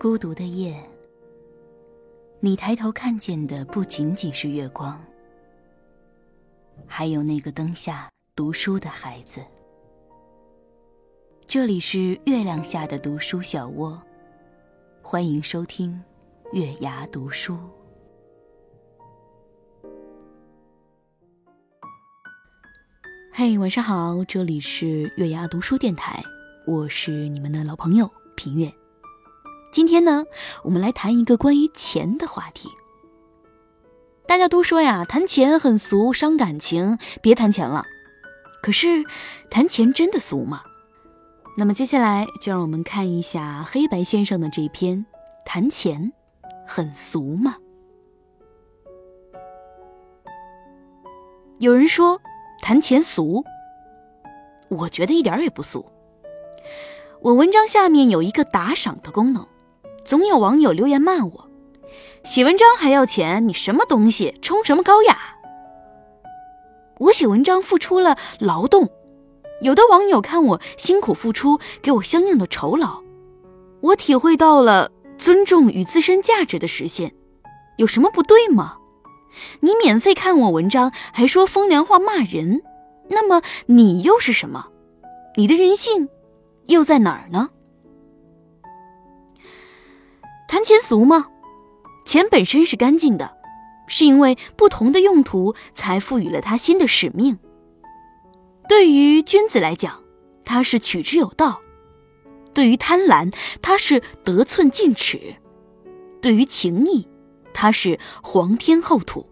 孤独的夜，你抬头看见的不仅仅是月光，还有那个灯下读书的孩子。这里是月亮下的读书小窝，欢迎收听月牙读书。嘿，晚上好，这里是月牙读书电台，我是你们的老朋友平月。今天呢，我们来谈一个关于钱的话题。大家都说呀，谈钱很俗，伤感情，别谈钱了。可是，谈钱真的俗吗？那么接下来就让我们看一下黑白先生的这篇《谈钱很俗吗》。有人说谈钱俗，我觉得一点也不俗。我文章下面有一个打赏的功能。总有网友留言骂我，写文章还要钱，你什么东西，充什么高雅？我写文章付出了劳动，有的网友看我辛苦付出，给我相应的酬劳，我体会到了尊重与自身价值的实现，有什么不对吗？你免费看我文章，还说风凉话骂人，那么你又是什么？你的人性又在哪儿呢？谈钱俗吗？钱本身是干净的，是因为不同的用途才赋予了它新的使命。对于君子来讲，它是取之有道；对于贪婪，它是得寸进尺；对于情义，它是皇天厚土；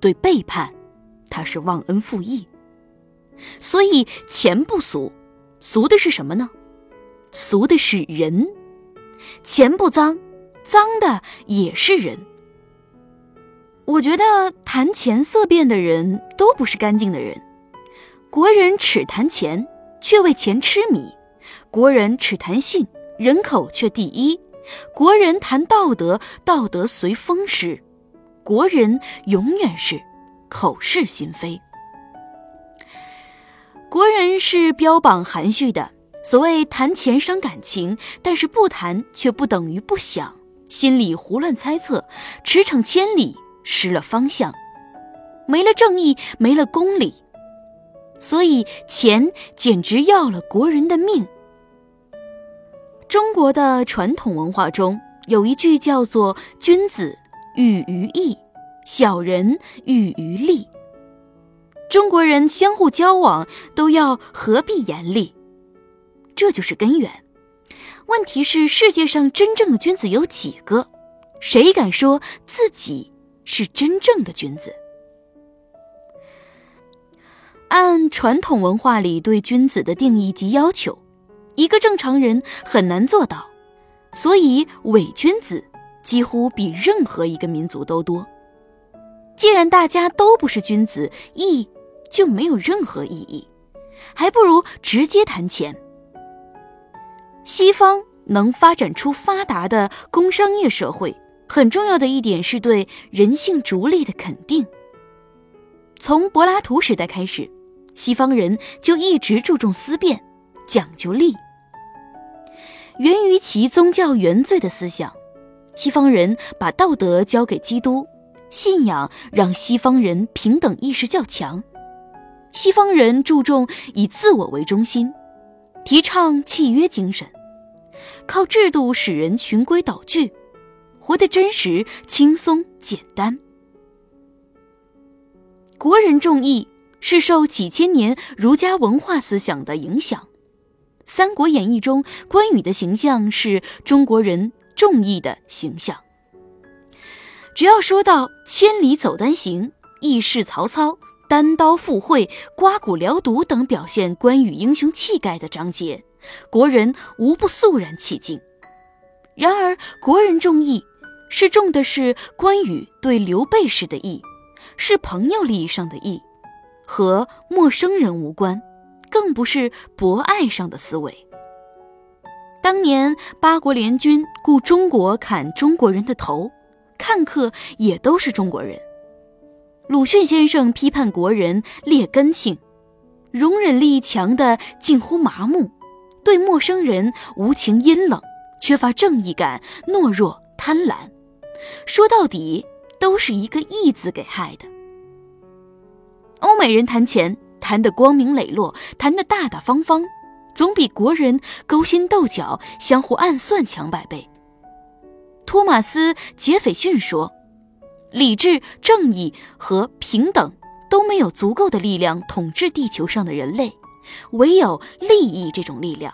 对背叛，它是忘恩负义。所以钱不俗，俗的是什么呢？俗的是人。钱不脏。脏的也是人。我觉得谈钱色变的人都不是干净的人。国人只谈钱，却为钱痴迷；国人只谈性，人口却第一；国人谈道德，道德随风失；国人永远是口是心非。国人是标榜含蓄的，所谓谈钱伤感情，但是不谈却不等于不想。心里胡乱猜测，驰骋千里，失了方向，没了正义，没了公理，所以钱简直要了国人的命。中国的传统文化中有一句叫做“君子喻于义，小人喻于利”。中国人相互交往都要何必严厉，这就是根源。问题是世界上真正的君子有几个？谁敢说自己是真正的君子？按传统文化里对君子的定义及要求，一个正常人很难做到，所以伪君子几乎比任何一个民族都多。既然大家都不是君子，义就没有任何意义，还不如直接谈钱。西方能发展出发达的工商业社会，很重要的一点是对人性逐利的肯定。从柏拉图时代开始，西方人就一直注重思辨，讲究利。源于其宗教原罪的思想，西方人把道德交给基督，信仰让西方人平等意识较强。西方人注重以自我为中心，提倡契约精神。靠制度使人循规蹈矩，活得真实、轻松、简单。国人重义是受几千年儒家文化思想的影响，《三国演义》中关羽的形象是中国人重义的形象。只要说到“千里走单行”“义释曹操”“单刀赴会”“刮骨疗毒”等表现关羽英雄气概的章节。国人无不肃然起敬。然而，国人重义，是重的是关羽对刘备时的义，是朋友利益上的义，和陌生人无关，更不是博爱上的思维。当年八国联军雇中国砍中国人的头，看客也都是中国人。鲁迅先生批判国人劣根性，容忍力强的近乎麻木。对陌生人无情阴冷，缺乏正义感、懦弱、贪婪，说到底都是一个“义”字给害的。欧美人谈钱谈得光明磊落，谈得大大方方，总比国人勾心斗角、相互暗算强百倍。托马斯·杰斐逊说：“理智、正义和平等都没有足够的力量统治地球上的人类，唯有利益这种力量。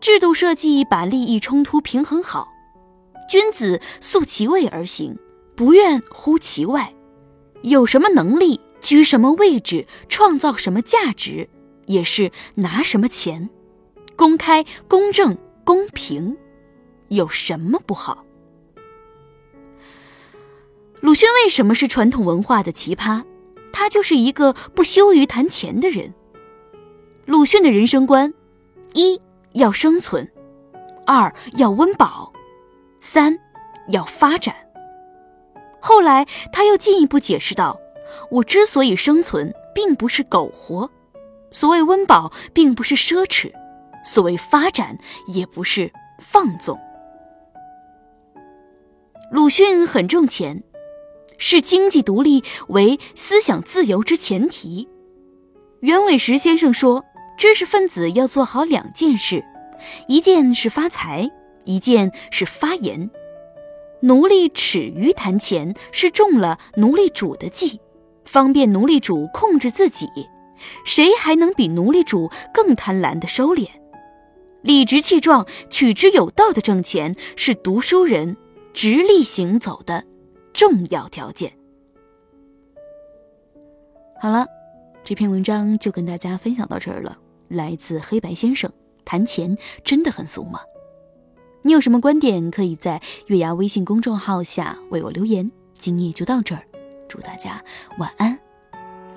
制度设计把利益冲突平衡好，君子素其位而行，不愿乎其外。有什么能力？”居什么位置，创造什么价值，也是拿什么钱，公开、公正、公平，有什么不好？鲁迅为什么是传统文化的奇葩？他就是一个不羞于谈钱的人。鲁迅的人生观：一要生存，二要温饱，三要发展。后来他又进一步解释道。我之所以生存，并不是苟活；所谓温饱，并不是奢侈；所谓发展，也不是放纵。鲁迅很重钱，视经济独立为思想自由之前提。袁伟时先生说：“知识分子要做好两件事，一件是发财，一件是发言。奴隶耻于谈钱，是中了奴隶主的计。”方便奴隶主控制自己，谁还能比奴隶主更贪婪的收敛？理直气壮、取之有道的挣钱，是读书人直立行走的重要条件。好了，这篇文章就跟大家分享到这儿了。来自黑白先生，谈钱真的很俗吗？你有什么观点，可以在月牙微信公众号下为我留言。今夜就到这儿。祝大家晚安，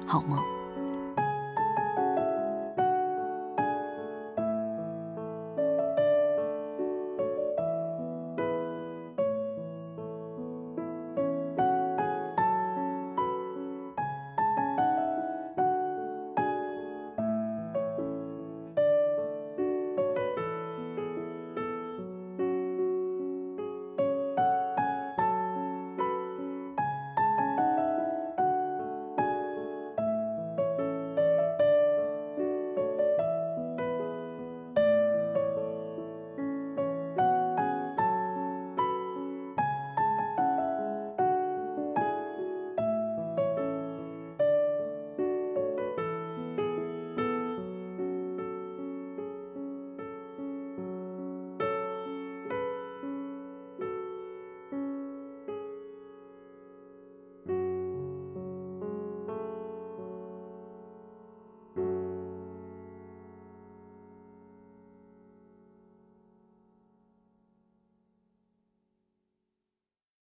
好梦。